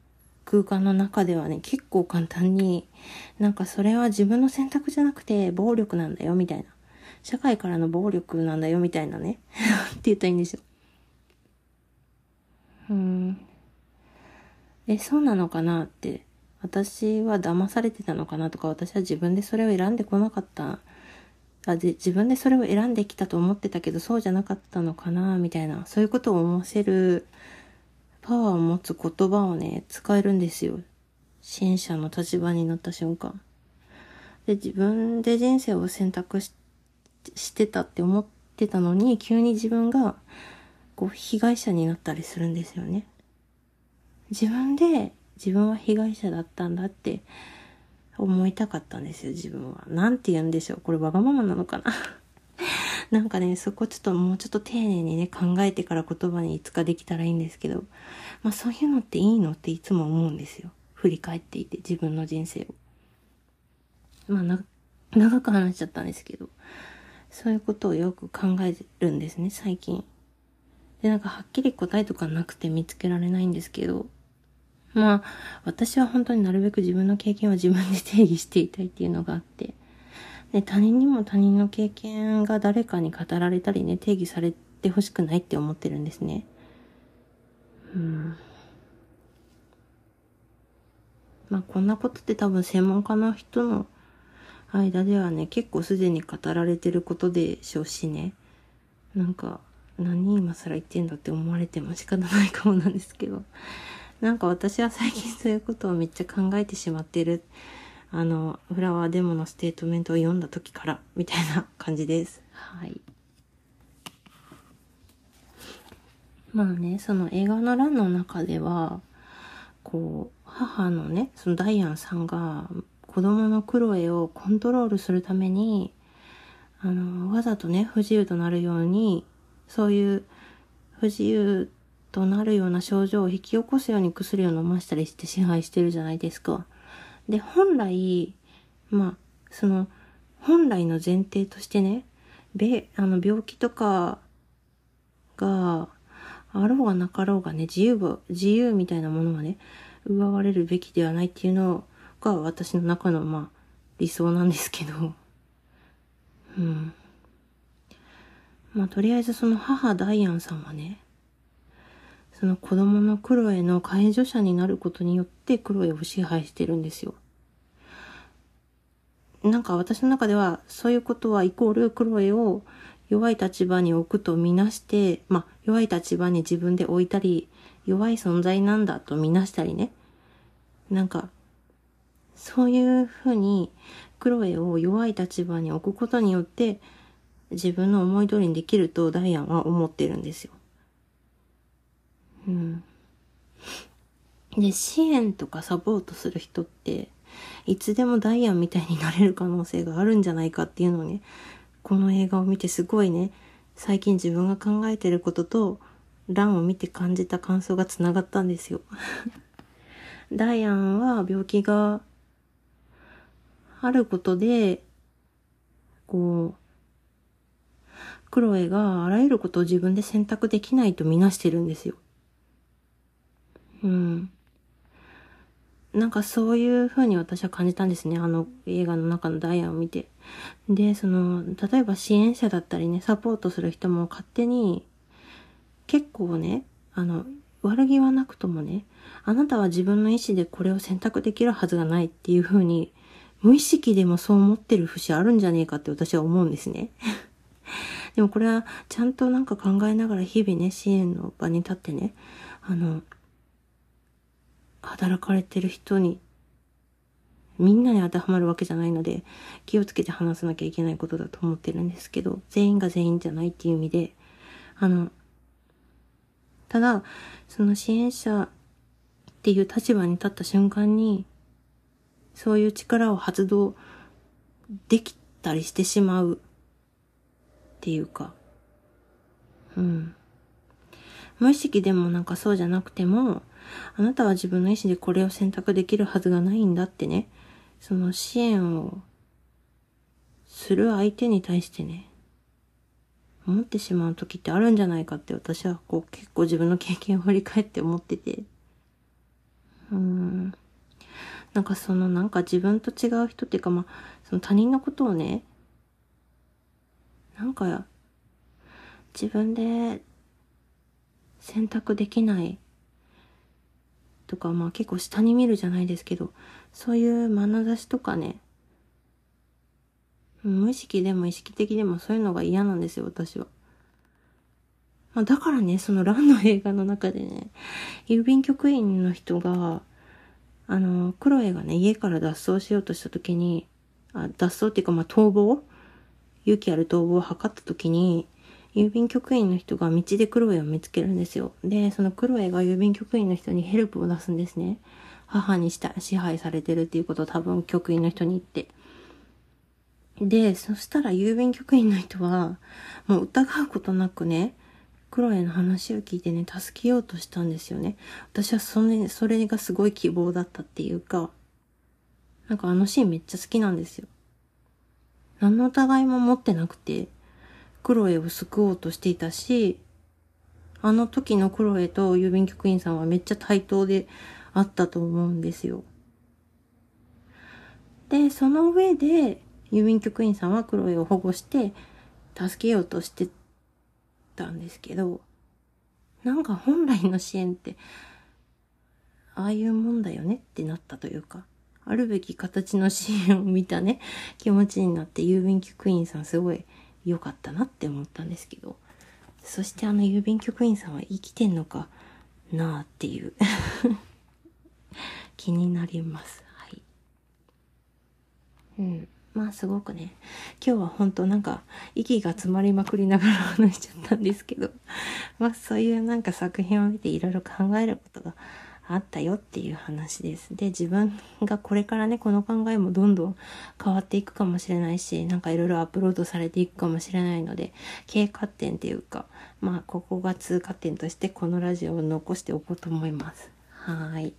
空間の中ではね、結構簡単に、なんかそれは自分の選択じゃなくて暴力なんだよ、みたいな。社会からの暴力なんだよ、みたいなね。って言ったらいいんですよ。うん。え、そうなのかなって。私は騙されてたのかなとか、私は自分でそれを選んでこなかった。あで自分でそれを選んできたと思ってたけど、そうじゃなかったのかなみたいな、そういうことを思わせるパワーを持つ言葉をね、使えるんですよ。支援者の立場になった瞬間。で、自分で人生を選択してたって思ってたのに、急に自分が、こう、被害者になったりするんですよね。自分で自分は被害者だったんだって思いたかったんですよ、自分は。なんて言うんでしょう。これわがままなのかな なんかね、そこちょっともうちょっと丁寧にね、考えてから言葉にいつかできたらいいんですけど、まあそういうのっていいのっていつも思うんですよ。振り返っていて、自分の人生を。まあな、長く話しちゃったんですけど、そういうことをよく考えるんですね、最近。で、なんかはっきり答えとかなくて見つけられないんですけど、まあ、私は本当になるべく自分の経験を自分で定義していたいっていうのがあって、で、他人にも他人の経験が誰かに語られたりね、定義されてほしくないって思ってるんですね。うん。まあ、こんなことって多分専門家の人の間ではね、結構すでに語られてることでしょうしね。なんか、何今更言ってんだって思われても仕方ないかもなんですけど。なんか私は最近そういうことをめっちゃ考えてしまってる。あの、フラワーデモのステートメントを読んだ時から、みたいな感じです。はい。まあね、その映画の欄の中では、こう、母のね、そのダイアンさんが子供のクロエをコントロールするために、あの、わざとね、不自由となるように、そういう不自由となるような症状を引き起こすように薬を飲ましたりして支配してるじゃないですか。で、本来、まあ、その、本来の前提としてね、べ、あの、病気とかがあろうがなかろうがね、自由が、自由みたいなものはね、奪われるべきではないっていうのが私の中の、まあ、理想なんですけど、うん。まあ、とりあえずその母ダイアンさんはね、その子供のクロエの介助者になることによってクロエを支配してるんですよ。なんか私の中ではそういうことはイコールクロエを弱い立場に置くとみなして、まあ弱い立場に自分で置いたり、弱い存在なんだとみなしたりね。なんか、そういうふうにクロエを弱い立場に置くことによって自分の思い通りにできるとダイアンは思ってるんですよ。うん。で、支援とかサポートする人って、いつでもダイアンみたいになれる可能性があるんじゃないかっていうのをね、この映画を見てすごいね、最近自分が考えてることと、ランを見て感じた感想がつながったんですよ。ダイアンは病気があることで、こう、クロエがあらゆることを自分で選択できないとみなしてるんですよ。うん。なんかそういう風に私は感じたんですね。あの映画の中のダイヤを見て。で、その、例えば支援者だったりね、サポートする人も勝手に、結構ね、あの、悪気はなくともね、あなたは自分の意思でこれを選択できるはずがないっていう風に、無意識でもそう思ってる節あるんじゃねえかって私は思うんですね。でもこれはちゃんとなんか考えながら日々ね、支援の場に立ってね、あの、働かれてる人にみんなに当てはまるわけじゃないので気をつけて話さなきゃいけないことだと思ってるんですけど全員が全員じゃないっていう意味であのただその支援者っていう立場に立った瞬間にそういう力を発動できたりしてしまうっていうかうん。無意識でもなんかそうじゃなくてもあなたは自分の意思でこれを選択できるはずがないんだってね、その支援をする相手に対してね、思ってしまう時ってあるんじゃないかって私はこう結構自分の経験を振り返って思ってて。うーん。なんかそのなんか自分と違う人っていうかまあ、その他人のことをね、なんか自分で選択できないとか、まあ結構下に見るじゃないですけど、そういう眼差しとかね、無意識でも意識的でもそういうのが嫌なんですよ、私は。まあ、だからね、そのランの映画の中でね、郵便局員の人が、あの、クロエがね、家から脱走しようとした時に、あ脱走っていうか、まあ、逃亡？勇気ある逃亡を図った時に、郵便局員の人が道でクロエを見つけるんですよ。で、そのクロエが郵便局員の人にヘルプを出すんですね。母にした支配されてるっていうことを多分局員の人に言って。で、そしたら郵便局員の人は、もう疑うことなくね、クロエの話を聞いてね、助けようとしたんですよね。私はそれ、それがすごい希望だったっていうか、なんかあのシーンめっちゃ好きなんですよ。何の疑いも持ってなくて、クロエを救おうとしていたし、あの時のクロエと郵便局員さんはめっちゃ対等であったと思うんですよ。で、その上で、郵便局員さんはクロエを保護して、助けようとしてたんですけど、なんか本来の支援って、ああいうもんだよねってなったというか、あるべき形の支援を見たね、気持ちになって郵便局員さんすごい良かったなって思ったんですけどそしてあの郵便局員さんは生きてんのかなあっていう 気になります。はい。うん。まあすごくね今日は本当なんか息が詰まりまくりながら話しちゃったんですけどまあそういうなんか作品を見ていろいろ考えることがあったよっていう話です。で、自分がこれからね、この考えもどんどん変わっていくかもしれないし、なんかいろいろアップロードされていくかもしれないので、経過点っていうか、まあ、ここが通過点としてこのラジオを残しておこうと思います。はい。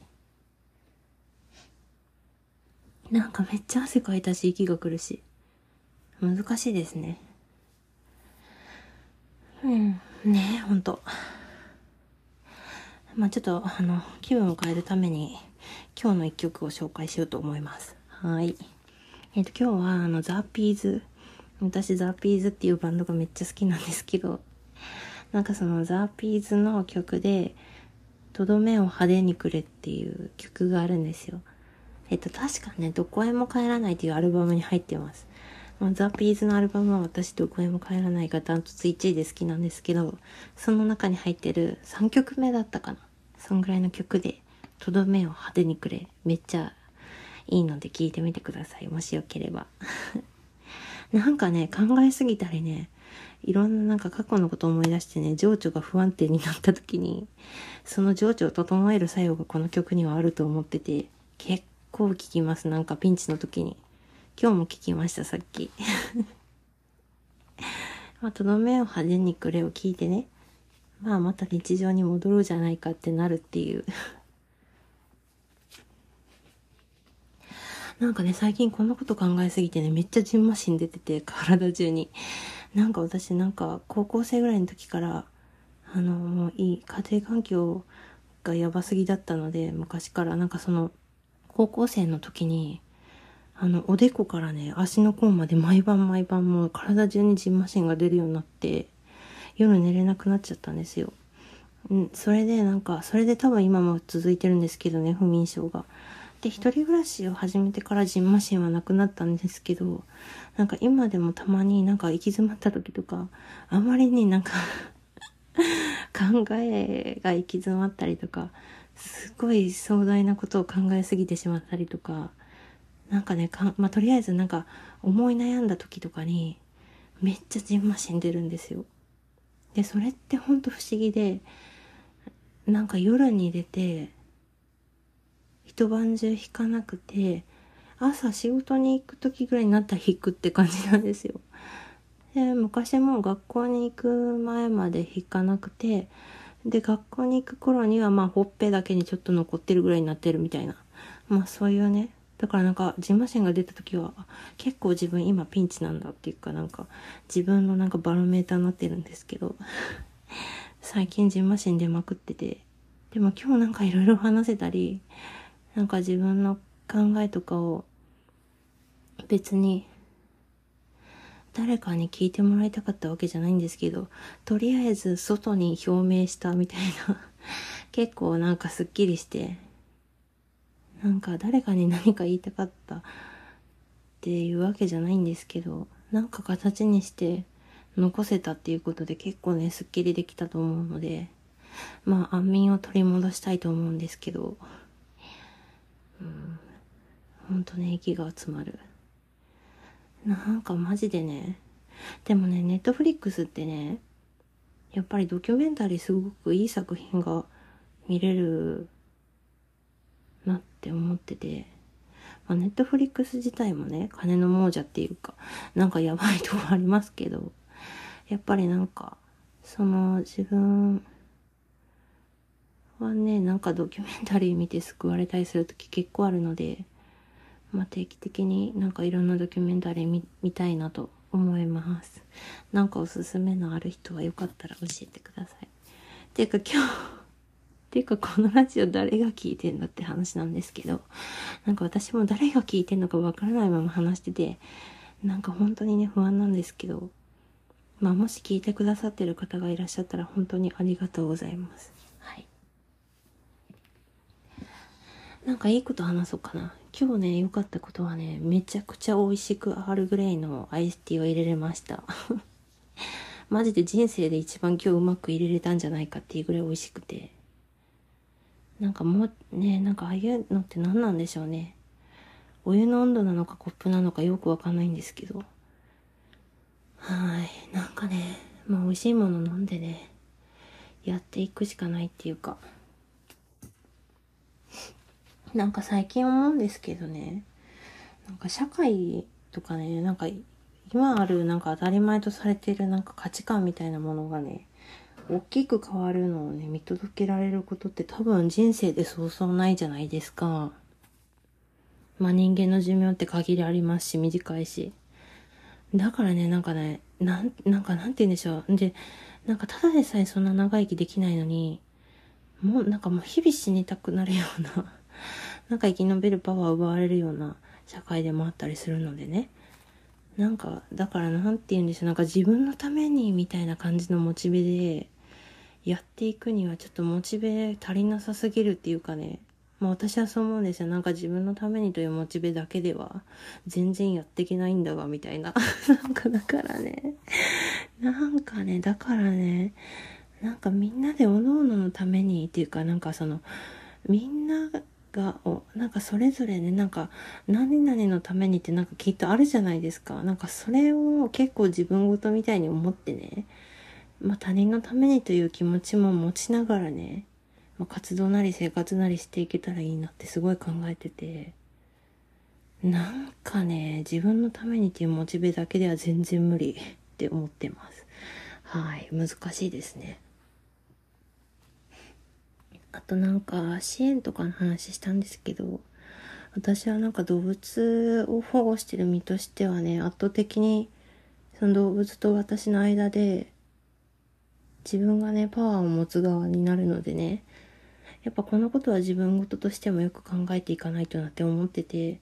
なんかめっちゃ汗かいたし、息が苦しい。難しいですね。うん、ねえ、ほんと。まあちょっと、あの、気分を変えるために、今日の一曲を紹介しようと思います。はい。えっ、ー、と、今日は、あの、ザ・ピーズ。私、ザ・ピーズっていうバンドがめっちゃ好きなんですけど、なんかその、ザ・ピーズの曲で、とどめを派手にくれっていう曲があるんですよ。えっと、確かね、どこへも帰らないっていうアルバムに入ってます。まあ、ザ・ピーズのアルバムは私どこへも帰らないがダントツ1位で好きなんですけど、その中に入ってる3曲目だったかなそんぐらいの曲で、とどめを派手にくれ。めっちゃいいので聞いてみてください。もしよければ。なんかね、考えすぎたりね、いろんななんか過去のことを思い出してね、情緒が不安定になった時に、その情緒を整える作用がこの曲にはあると思ってて、結構聞きます。なんかピンチの時に。今日も聞きました、さっき。まあ、とどめを派手にくれを聞いてね、まあまた日常に戻ろうじゃないかってなるっていう。なんかね、最近こんなこと考えすぎてね、めっちゃジンマシン出てて、体中に。なんか私なんか高校生ぐらいの時から、あの、もういい家庭環境がやばすぎだったので、昔から。なんかその、高校生の時に、あの、おでこからね、足の甲まで毎晩毎晩もう体中にジンマシンが出るようになって、夜寝れなくなっちゃったんですよ。うん、それでなんか、それで多分今も続いてるんですけどね、不眠症が。で、一人暮らしを始めてからジンマシンはなくなったんですけど、なんか今でもたまになんか行き詰まった時とか、あまりになんか 考えが行き詰まったりとか、すごい壮大なことを考えすぎてしまったりとか、なんかね、かまあ、とりあえずなんか思い悩んだ時とかに、めっちゃジンマシン出るんですよ。で、それってほんと不思議で、なんか夜に出て、一晩中弾かなくて、朝仕事に行く時ぐらいになったら弾くって感じなんですよ。で、昔も学校に行く前まで弾かなくて、で、学校に行く頃にはまあほっぺだけにちょっと残ってるぐらいになってるみたいな。まあそういうね。だからなんか、ジンマシンが出た時は、結構自分今ピンチなんだっていうかなんか、自分のなんかバロメーターになってるんですけど、最近ジンマシン出まくってて、でも今日なんかいろいろ話せたり、なんか自分の考えとかを別に誰かに聞いてもらいたかったわけじゃないんですけど、とりあえず外に表明したみたいな 結構なんかすっきりして、なんか誰かに何か言いたかったっていうわけじゃないんですけど、なんか形にして残せたっていうことで結構ね、すっきりできたと思うので、まあ安眠を取り戻したいと思うんですけど、うん。ほんとね、息が詰まる。なんかマジでね。でもね、ネットフリックスってね、やっぱりドキュメンタリーすごくいい作品が見れるなって思ってて、まあ、ネットフリックス自体もね、金の亡者っていうか、なんかやばいとこありますけど、やっぱりなんか、その自分はね、なんかドキュメンタリー見て救われたりする時結構あるので、まあ、定期的になんかいろんなドキュメンタリー見たいなと思います。なんかおすすめのある人はよかったら教えてください。ていうか今日ていうかこのラジオ誰が聞いてんだって話なんですけど、なんか私も誰が聞いてんのかわからないまま話してて、なんか本当にね不安なんですけど、まあもし聞いてくださってる方がいらっしゃったら本当にありがとうございます。なんかいいこと話そうかな。今日ね、良かったことはね、めちゃくちゃ美味しくアールグレイのアイスティーを入れれました。マジで人生で一番今日うまく入れれたんじゃないかっていうぐらい美味しくて。なんかもうね、なんかああいうのって何なんでしょうね。お湯の温度なのかコップなのかよくわかんないんですけど。はい。なんかね、まあ美味しいもの飲んでね、やっていくしかないっていうか。なんか最近思うんですけどね、なんか社会とかね、なんか今あるなんか当たり前とされてるなんか価値観みたいなものがね、大きく変わるのをね、見届けられることって多分人生でそうそうないじゃないですか。まあ人間の寿命って限りありますし、短いし。だからね、なんかね、なん、なんかなんて言うんでしょう。で、なんかただでさえそんな長生きできないのに、もうなんかもう日々死にたくなるような なんか生き延びるパワーを奪われるような社会でもあったりするのでね。なんか、だからなんて言うんでしょう。なんか自分のためにみたいな感じのモチベでやっていくにはちょっとモチベ足りなさすぎるっていうかね。まあ私はそう思うんですよ。なんか自分のためにというモチベだけでは全然やっていけないんだわ、みたいな。なんかだからね。なんかね、だからね、なんかみんなでおのおののためにっていうかなんかそのみんながおなんかそれぞれねなんか何々のためにってなんかきっとあるじゃないですかなんかそれを結構自分ごとみたいに思ってねまあ他人のためにという気持ちも持ちながらね、まあ、活動なり生活なりしていけたらいいなってすごい考えててなんかね自分のためにっていうモチベだけでは全然無理って思ってます。はい難しいですね。あとなんか支援とかの話したんですけど、私はなんか動物を保護してる身としてはね、圧倒的にその動物と私の間で自分がね、パワーを持つ側になるのでね、やっぱこのことは自分事としてもよく考えていかないとなって思ってて、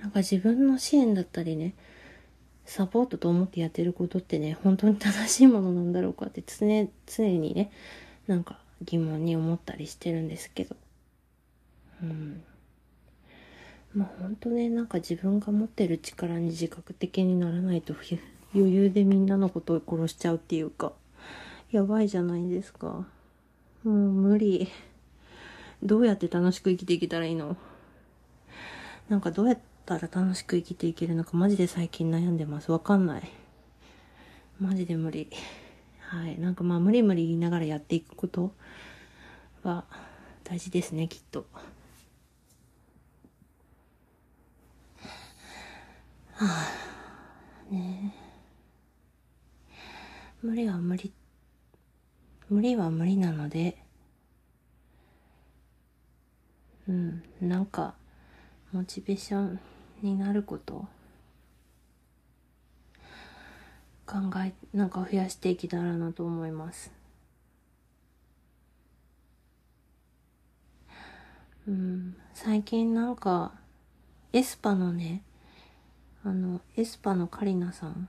なんか自分の支援だったりね、サポートと思ってやってることってね、本当に正しいものなんだろうかって常、常にね、なんか疑問に思ったりしてるんですけど。うん。まあ本当ね、なんか自分が持ってる力に自覚的にならないと余裕でみんなのことを殺しちゃうっていうか、やばいじゃないですか。もう無理。どうやって楽しく生きていけたらいいの？なんかどうやったら楽しく生きていけるのかマジで最近悩んでます。わかんない。マジで無理。はい。なんかまあ無理無理言いながらやっていくことは大事ですね、きっと。はあ、ねえ無理は無理、無理は無理なので、うん、なんか、モチベーションになること。考えなんか増やしていけたらなと思います。うん最近なんか aespa のねあの aespa のカリナさん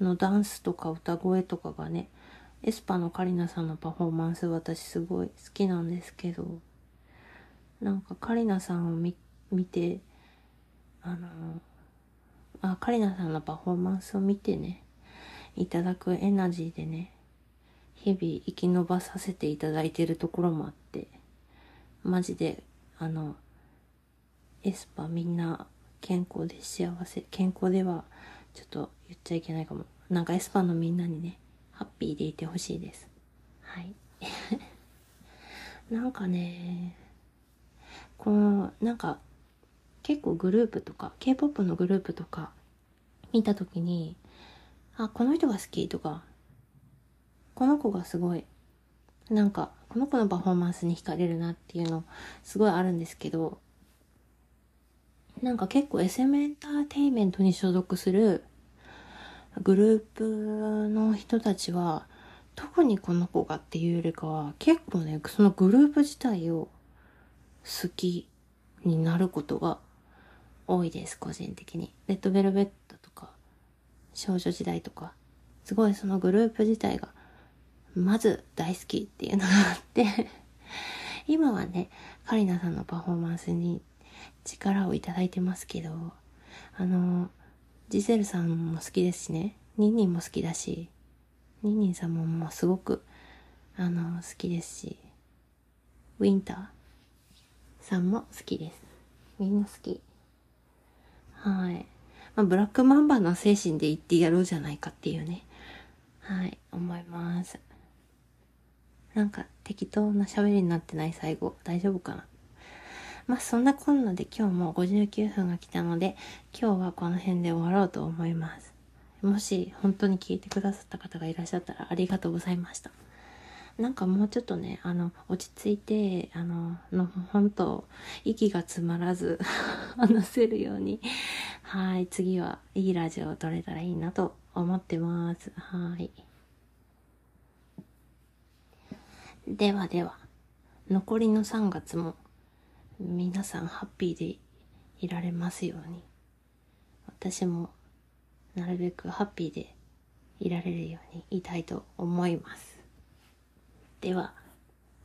のダンスとか歌声とかがね aespa のカリナさんのパフォーマンス私すごい好きなんですけどなんかカリナさんを見見てあのあカリナさんのパフォーマンスを見てねいただくエナジーでね、日々生き延ばさせていただいてるところもあって、マジで、あの、 aespa みんな健康で幸せ、健康ではちょっと言っちゃいけないかも。なんか aespa のみんなにね、ハッピーでいてほしいです。はい。なんかね、この、なんか、結構グループとか、K-POP のグループとか見たときに、あ、この人が好きとか、この子がすごい、なんか、この子のパフォーマンスに惹かれるなっていうの、すごいあるんですけど、なんか結構 SM エンターテインメントに所属するグループの人たちは、特にこの子がっていうよりかは、結構ね、そのグループ自体を好きになることが多いです、個人的に。レッドベルベットとか少女時代とか、すごいそのグループ自体が、まず大好きっていうのがあって今はね、カリナさんのパフォーマンスに力をいただいてますけど、あの、ジゼルさんも好きですしね、ニンニンも好きだし、ニンニンさんももうすごく、あの、好きですし、ウィンターさんも好きです。みんな好き。はい。まあ、ブラックマンバの精神で言ってやろうじゃないかっていうね。はい、思います。なんか適当な喋りになってない？最後。大丈夫かな？まあそんなこんなで今日も59分が来たので、今日はこの辺で終わろうと思います。もし本当に聞いてくださった方がいらっしゃったらありがとうございました。なんかもうちょっとね、あの、落ち着いて、あの、の、本当息が詰まらず 話せるように、はい、次はいいラジオを撮れたらいいなと思ってます。はい。ではでは、残りの3月も皆さんハッピーでいられますように、私もなるべくハッピーでいられるようにいたいと思います。では、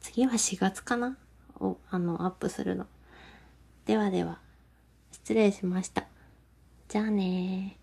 次は4月かな？を、あの、アップするの。ではでは、失礼しました。じゃあね。